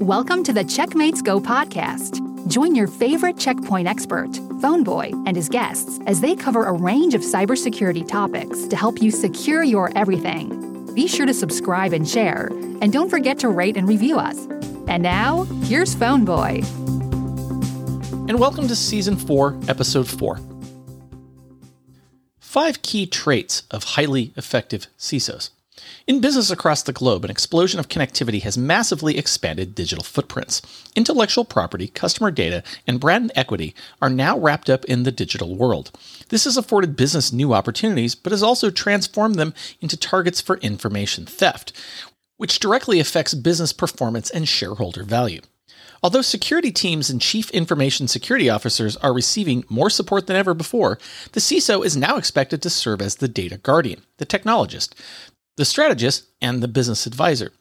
Welcome to the Checkmates Go podcast. Join your favorite Check Point expert, Phoneboy, and his guests as they cover a range of cybersecurity topics to help you secure your everything. Be sure to subscribe and share, and don't forget to rate and review us. And now, here's Phoneboy. And welcome to Season 4, Episode 4. Five key traits of highly effective CISOs. In business across the globe, an explosion of connectivity has massively expanded digital footprints. Intellectual property, customer data, and brand equity are now wrapped up in the digital world. This has afforded business new opportunities, but has also transformed them into targets for information theft, which directly affects business performance and shareholder value. Although security teams and chief information security officers are receiving more support than ever before, the CISO is now expected to serve as the data guardian, the technologist, the strategist, and the business advisor.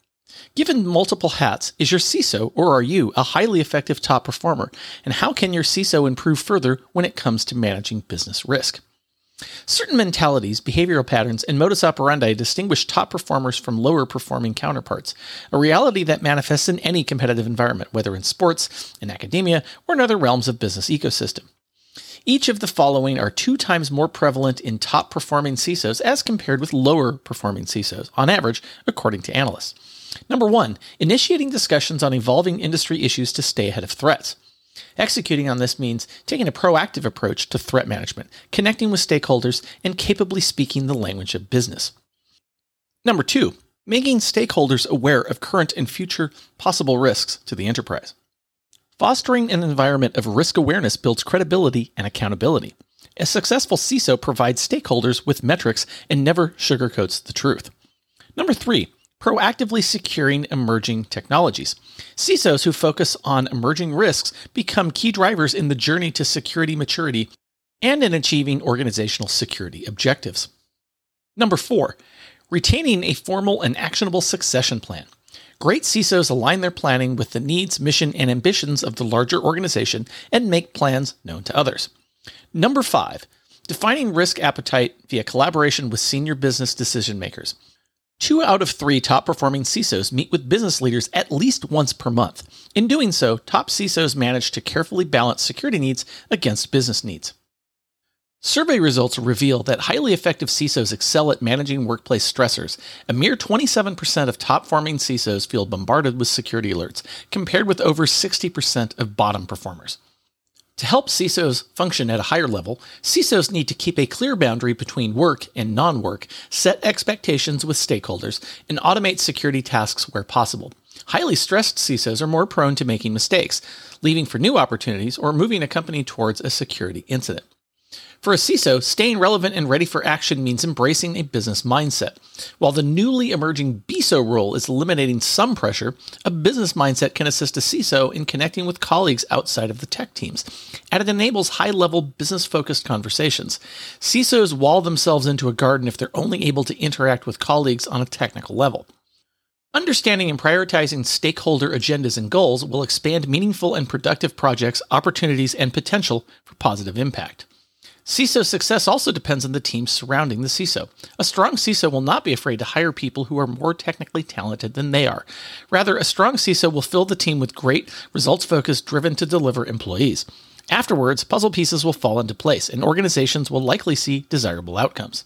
Given multiple hats, is your CISO or are you a highly effective top performer? And how can your CISO improve further when it comes to managing business risk? Certain mentalities, behavioral patterns, and modus operandi distinguish top performers from lower performing counterparts, a reality that manifests in any competitive environment, whether in sports, in academia, or in other realms of business ecosystem. Each of the following are two times more prevalent in top performing CISOs as compared with lower performing CISOs, on average, according to analysts. Number one, initiating discussions on evolving industry issues to stay ahead of threats. Executing on this means taking a proactive approach to threat management, connecting with stakeholders, and capably speaking the language of business. Number two, making stakeholders aware of current and future possible risks to the enterprise. Fostering an environment of risk awareness builds credibility and accountability. A successful CISO provides stakeholders with metrics and never sugarcoats the truth. Number three, proactively securing emerging technologies. CISOs who focus on emerging risks become key drivers in the journey to security maturity and in achieving organizational security objectives. Number four, retaining a formal and actionable succession plan. Great CISOs align their planning with the needs, mission, and ambitions of the larger organization and make plans known to others. Number five, defining risk appetite via collaboration with senior business decision makers. Two out of three top performing CISOs meet with business leaders at least once per month. In doing so, top CISOs manage to carefully balance security needs against business needs. Survey results reveal that highly effective CISOs excel at managing workplace stressors. A mere 27% of top performing CISOs feel bombarded with security alerts, compared with over 60% of bottom performers. To help CISOs function at a higher level, CISOs need to keep a clear boundary between work and non work, set expectations with stakeholders, and automate security tasks where possible. Highly stressed CISOs are more prone to making mistakes, leaving for new opportunities, or moving a company towards a security incident. For a CISO, staying relevant and ready for action means embracing a business mindset. While the newly emerging BISO role is eliminating some pressure, a business mindset can assist a CISO in connecting with colleagues outside of the tech teams, and it enables high level business focused conversations. CISOs wall themselves into a garden if they're only able to interact with colleagues on a technical level. Understanding and prioritizing stakeholder agendas and goals will expand meaningful and productive projects, opportunities, and potential for positive impact. CISO success also depends on the team surrounding the CISO. A strong CISO will not be afraid to hire people who are more technically talented than they are. Rather, a strong CISO will fill the team with great, results focused, driven to deliver employees. Afterwards, puzzle pieces will fall into place, and organizations will likely see desirable outcomes.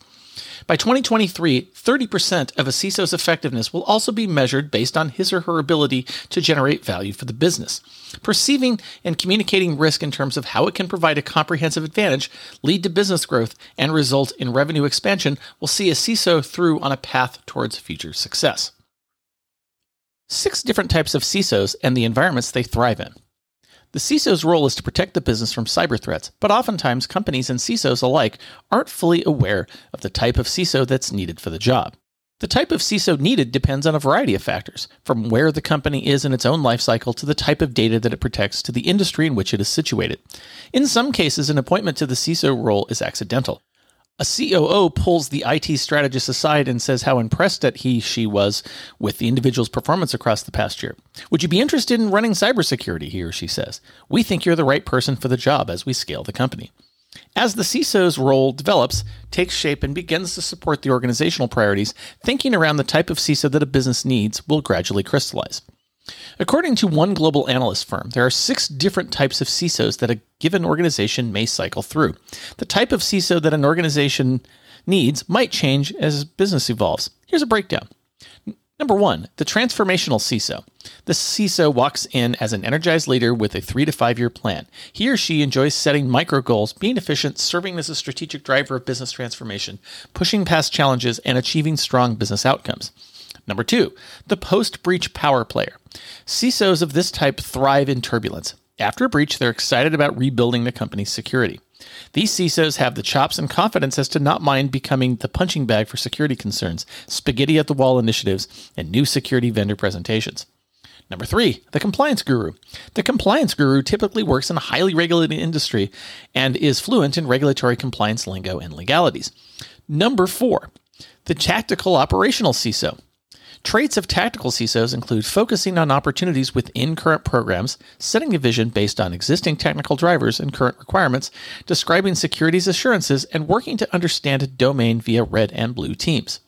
By 2023, 30% of a CISO's effectiveness will also be measured based on his or her ability to generate value for the business. Perceiving and communicating risk in terms of how it can provide a comprehensive advantage, lead to business growth, and result in revenue expansion will see a CISO through on a path towards future success. Six different types of CISOs and the environments they thrive in. The CISO's role is to protect the business from cyber threats, but oftentimes companies and CISOs alike aren't fully aware of the type of CISO that's needed for the job. The type of CISO needed depends on a variety of factors, from where the company is in its own life cycle to the type of data that it protects to the industry in which it is situated. In some cases, an appointment to the CISO role is accidental. A COO pulls the IT strategist aside and says how impressed that he she was with the individual's performance across the past year. Would you be interested in running cybersecurity? He or she says. We think you're the right person for the job as we scale the company. As the CISO's role develops, takes shape, and begins to support the organizational priorities, thinking around the type of CISO that a business needs will gradually crystallize. According to one global analyst firm, there are six different types of CISOs that a given organization may cycle through. The type of CISO that an organization needs might change as business evolves. Here's a breakdown. Number one, the transformational CISO. The CISO walks in as an energized leader with a three to five year plan. He or she enjoys setting micro goals, being efficient, serving as a strategic driver of business transformation, pushing past challenges, and achieving strong business outcomes. Number two, the post breach power player. CISOs of this type thrive in turbulence. After a breach, they're excited about rebuilding the company's security. These CISOs have the chops and confidence as to not mind becoming the punching bag for security concerns, spaghetti at the wall initiatives, and new security vendor presentations. Number three, the compliance guru. The compliance guru typically works in a highly regulated industry and is fluent in regulatory compliance lingo and legalities. Number four, the tactical operational CISO. Traits of tactical CISOs include focusing on opportunities within current programs, setting a vision based on existing technical drivers and current requirements, describing securities assurances, and working to understand a domain via red and blue teams.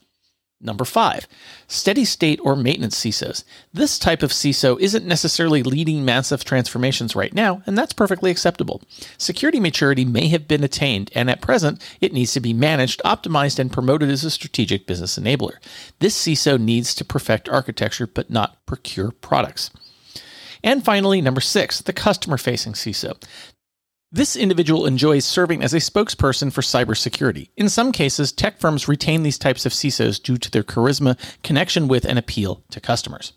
Number five, steady state or maintenance CISOs. This type of CISO isn't necessarily leading massive transformations right now, and that's perfectly acceptable. Security maturity may have been attained, and at present, it needs to be managed, optimized, and promoted as a strategic business enabler. This CISO needs to perfect architecture, but not procure products. And finally, number six, the customer facing CISO. This individual enjoys serving as a spokesperson for cybersecurity. In some cases, tech firms retain these types of CISOs due to their charisma, connection with, and appeal to customers.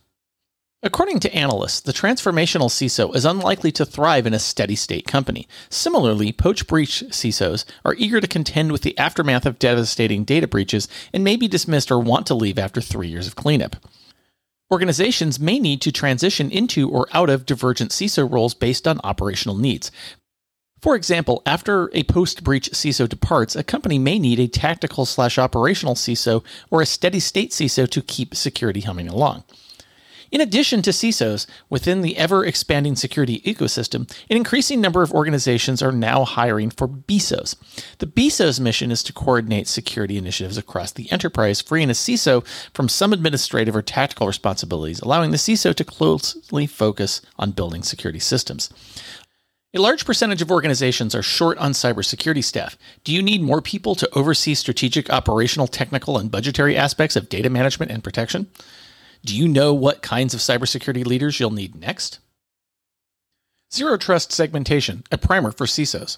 According to analysts, the transformational CISO is unlikely to thrive in a steady state company. Similarly, post breach CISOs are eager to contend with the aftermath of devastating data breaches and may be dismissed or want to leave after three years of cleanup. Organizations may need to transition into or out of divergent CISO roles based on operational needs. For example, after a post breach CISO departs, a company may need a tactical slash operational CISO or a steady state CISO to keep security humming along. In addition to CISOs, within the ever expanding security ecosystem, an increasing number of organizations are now hiring for BISOs. The BISO's mission is to coordinate security initiatives across the enterprise, freeing a CISO from some administrative or tactical responsibilities, allowing the CISO to closely focus on building security systems. A large percentage of organizations are short on cybersecurity staff. Do you need more people to oversee strategic, operational, technical, and budgetary aspects of data management and protection? Do you know what kinds of cybersecurity leaders you'll need next? Zero Trust Segmentation, a primer for CISOs.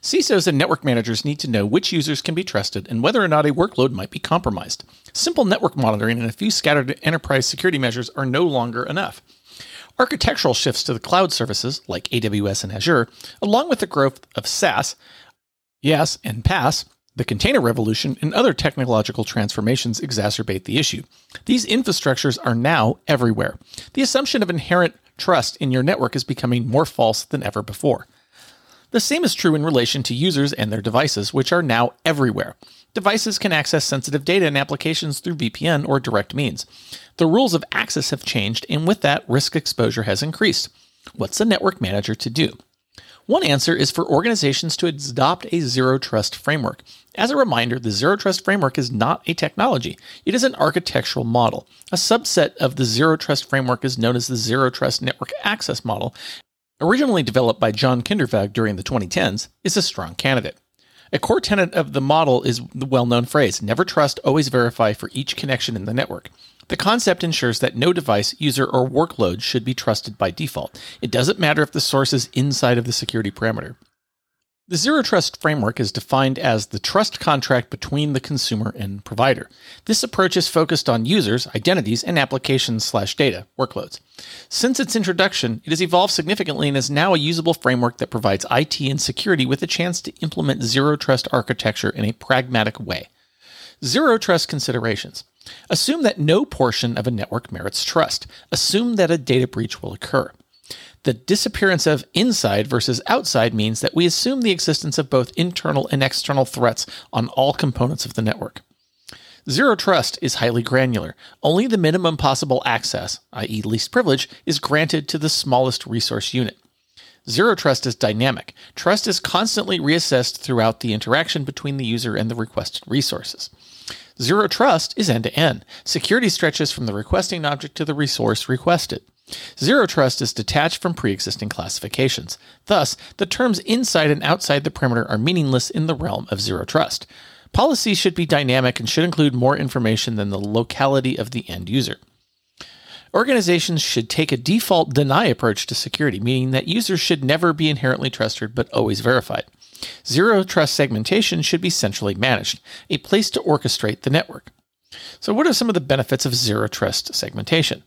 CISOs and network managers need to know which users can be trusted and whether or not a workload might be compromised. Simple network monitoring and a few scattered enterprise security measures are no longer enough. Architectural shifts to the cloud services, like AWS and Azure, along with the growth of SaaS, yes, and PaaS, the container revolution, and other technological transformations exacerbate the issue. These infrastructures are now everywhere. The assumption of inherent trust in your network is becoming more false than ever before. The same is true in relation to users and their devices, which are now everywhere. Devices can access sensitive data and applications through VPN or direct means. The rules of access have changed, and with that, risk exposure has increased. What's a network manager to do? One answer is for organizations to adopt a zero trust framework. As a reminder, the zero trust framework is not a technology, it is an architectural model. A subset of the zero trust framework is known as the zero trust network access model. Originally developed by John Kindervag during the 2010s, is a strong candidate. A core tenet of the model is the well known phrase never trust, always verify for each connection in the network. The concept ensures that no device, user, or workload should be trusted by default. It doesn't matter if the source is inside of the security perimeter. The Zero Trust framework is defined as the trust contract between the consumer and provider. This approach is focused on users, identities, and applications slash data workloads. Since its introduction, it has evolved significantly and is now a usable framework that provides IT and security with a chance to implement Zero Trust architecture in a pragmatic way. Zero Trust considerations. Assume that no portion of a network merits trust. Assume that a data breach will occur. The disappearance of inside versus outside means that we assume the existence of both internal and external threats on all components of the network. Zero trust is highly granular. Only the minimum possible access, i.e., least privilege, is granted to the smallest resource unit. Zero trust is dynamic. Trust is constantly reassessed throughout the interaction between the user and the requested resources. Zero trust is end to end. Security stretches from the requesting object to the resource requested. Zero trust is detached from pre existing classifications. Thus, the terms inside and outside the perimeter are meaningless in the realm of zero trust. Policies should be dynamic and should include more information than the locality of the end user. Organizations should take a default deny approach to security, meaning that users should never be inherently trusted but always verified. Zero trust segmentation should be centrally managed, a place to orchestrate the network. So, what are some of the benefits of zero trust segmentation?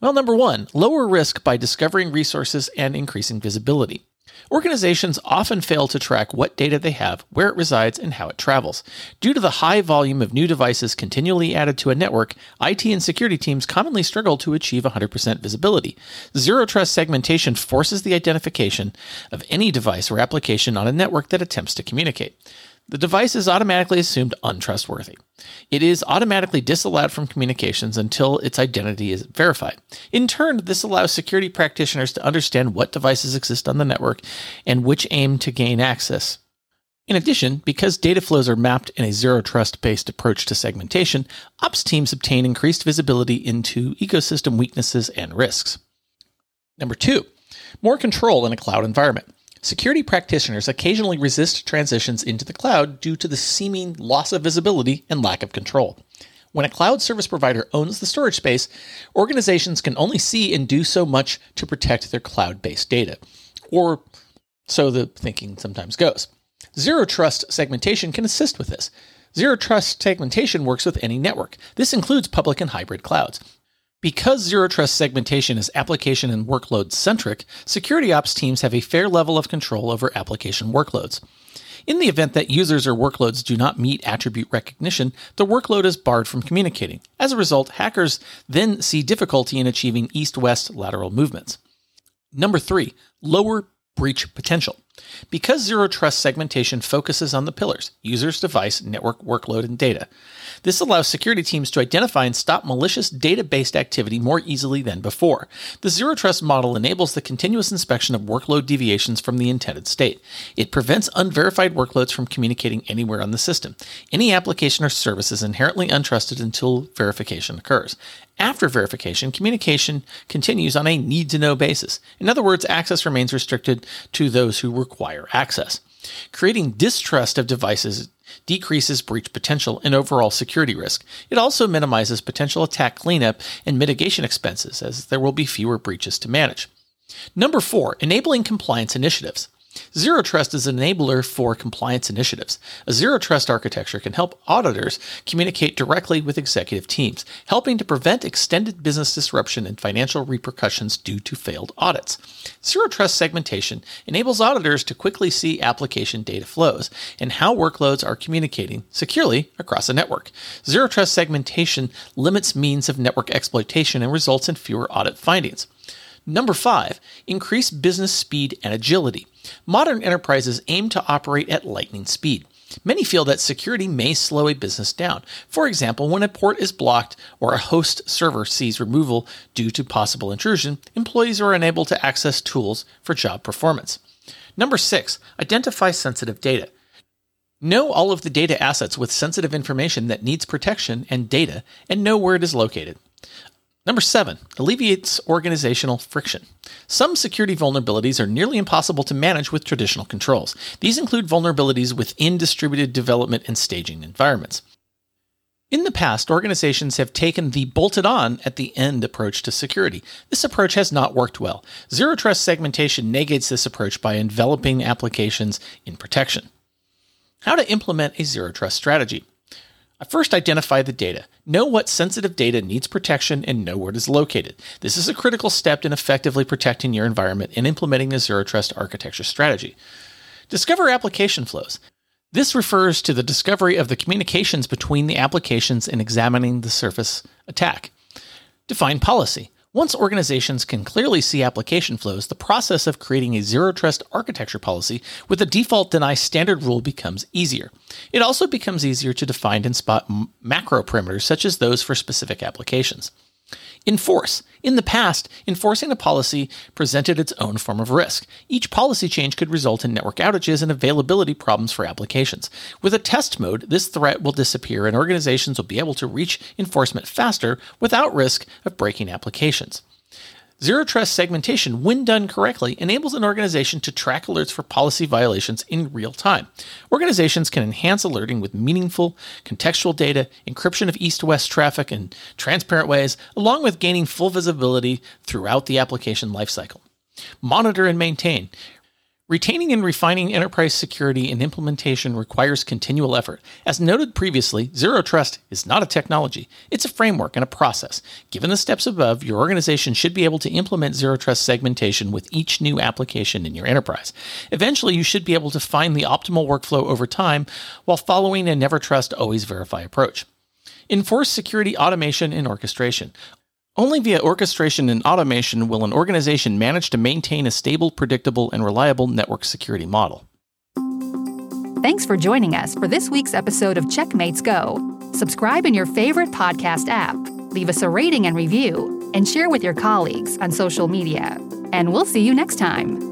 Well, number one, lower risk by discovering resources and increasing visibility. Organizations often fail to track what data they have, where it resides, and how it travels. Due to the high volume of new devices continually added to a network, IT and security teams commonly struggle to achieve 100% visibility. Zero trust segmentation forces the identification of any device or application on a network that attempts to communicate the device is automatically assumed untrustworthy. It is automatically disallowed from communications until its identity is verified. In turn, this allows security practitioners to understand what devices exist on the network and which aim to gain access. In addition, because data flows are mapped in a zero trust based approach to segmentation, ops teams obtain increased visibility into ecosystem weaknesses and risks. Number two, more control in a cloud environment. Security practitioners occasionally resist transitions into the cloud due to the seeming loss of visibility and lack of control. When a cloud service provider owns the storage space, organizations can only see and do so much to protect their cloud based data. Or so the thinking sometimes goes. Zero trust segmentation can assist with this. Zero trust segmentation works with any network. This includes public and hybrid clouds. Because Zero Trust segmentation is application and workload centric, security ops teams have a fair level of control over application workloads. In the event that users or workloads do not meet attribute recognition, the workload is barred from communicating. As a result, hackers then see difficulty in achieving east west lateral movements. Number three, lower breach potential. Because Zero Trust segmentation focuses on the pillars users, device, network, workload, and data. This allows security teams to identify and stop malicious data based activity more easily than before. The Zero Trust model enables the continuous inspection of workload deviations from the intended state. It prevents unverified workloads from communicating anywhere on the system. Any application or service is inherently untrusted until verification occurs. After verification, communication continues on a need to know basis. In other words, access remains restricted to those who require access. Creating distrust of devices decreases breach potential and overall security risk. It also minimizes potential attack cleanup and mitigation expenses, as there will be fewer breaches to manage. Number four, enabling compliance initiatives. Zero Trust is an enabler for compliance initiatives. A zero trust architecture can help auditors communicate directly with executive teams, helping to prevent extended business disruption and financial repercussions due to failed audits. Zero trust segmentation enables auditors to quickly see application data flows and how workloads are communicating securely across a network. Zero trust segmentation limits means of network exploitation and results in fewer audit findings. Number five, increase business speed and agility. Modern enterprises aim to operate at lightning speed. Many feel that security may slow a business down. For example, when a port is blocked or a host server sees removal due to possible intrusion, employees are unable to access tools for job performance. Number six, identify sensitive data. Know all of the data assets with sensitive information that needs protection and data, and know where it is located. Number seven, alleviates organizational friction. Some security vulnerabilities are nearly impossible to manage with traditional controls. These include vulnerabilities within distributed development and staging environments. In the past, organizations have taken the bolted on at the end approach to security. This approach has not worked well. Zero trust segmentation negates this approach by enveloping applications in protection. How to implement a zero trust strategy. First, identify the data. Know what sensitive data needs protection and know where it is located. This is a critical step in effectively protecting your environment and implementing a zero trust architecture strategy. Discover application flows. This refers to the discovery of the communications between the applications and examining the surface attack. Define policy. Once organizations can clearly see application flows, the process of creating a zero trust architecture policy with a default deny standard rule becomes easier. It also becomes easier to define and spot macro perimeters such as those for specific applications. Enforce. In the past, enforcing a policy presented its own form of risk. Each policy change could result in network outages and availability problems for applications. With a test mode, this threat will disappear and organizations will be able to reach enforcement faster without risk of breaking applications. Zero Trust segmentation, when done correctly, enables an organization to track alerts for policy violations in real time. Organizations can enhance alerting with meaningful, contextual data, encryption of east west traffic in transparent ways, along with gaining full visibility throughout the application lifecycle. Monitor and maintain. Retaining and refining enterprise security and implementation requires continual effort. As noted previously, Zero Trust is not a technology, it's a framework and a process. Given the steps above, your organization should be able to implement Zero Trust segmentation with each new application in your enterprise. Eventually, you should be able to find the optimal workflow over time while following a never trust, always verify approach. Enforce security automation and orchestration. Only via orchestration and automation will an organization manage to maintain a stable, predictable, and reliable network security model. Thanks for joining us for this week's episode of Checkmates Go. Subscribe in your favorite podcast app, leave us a rating and review, and share with your colleagues on social media. And we'll see you next time.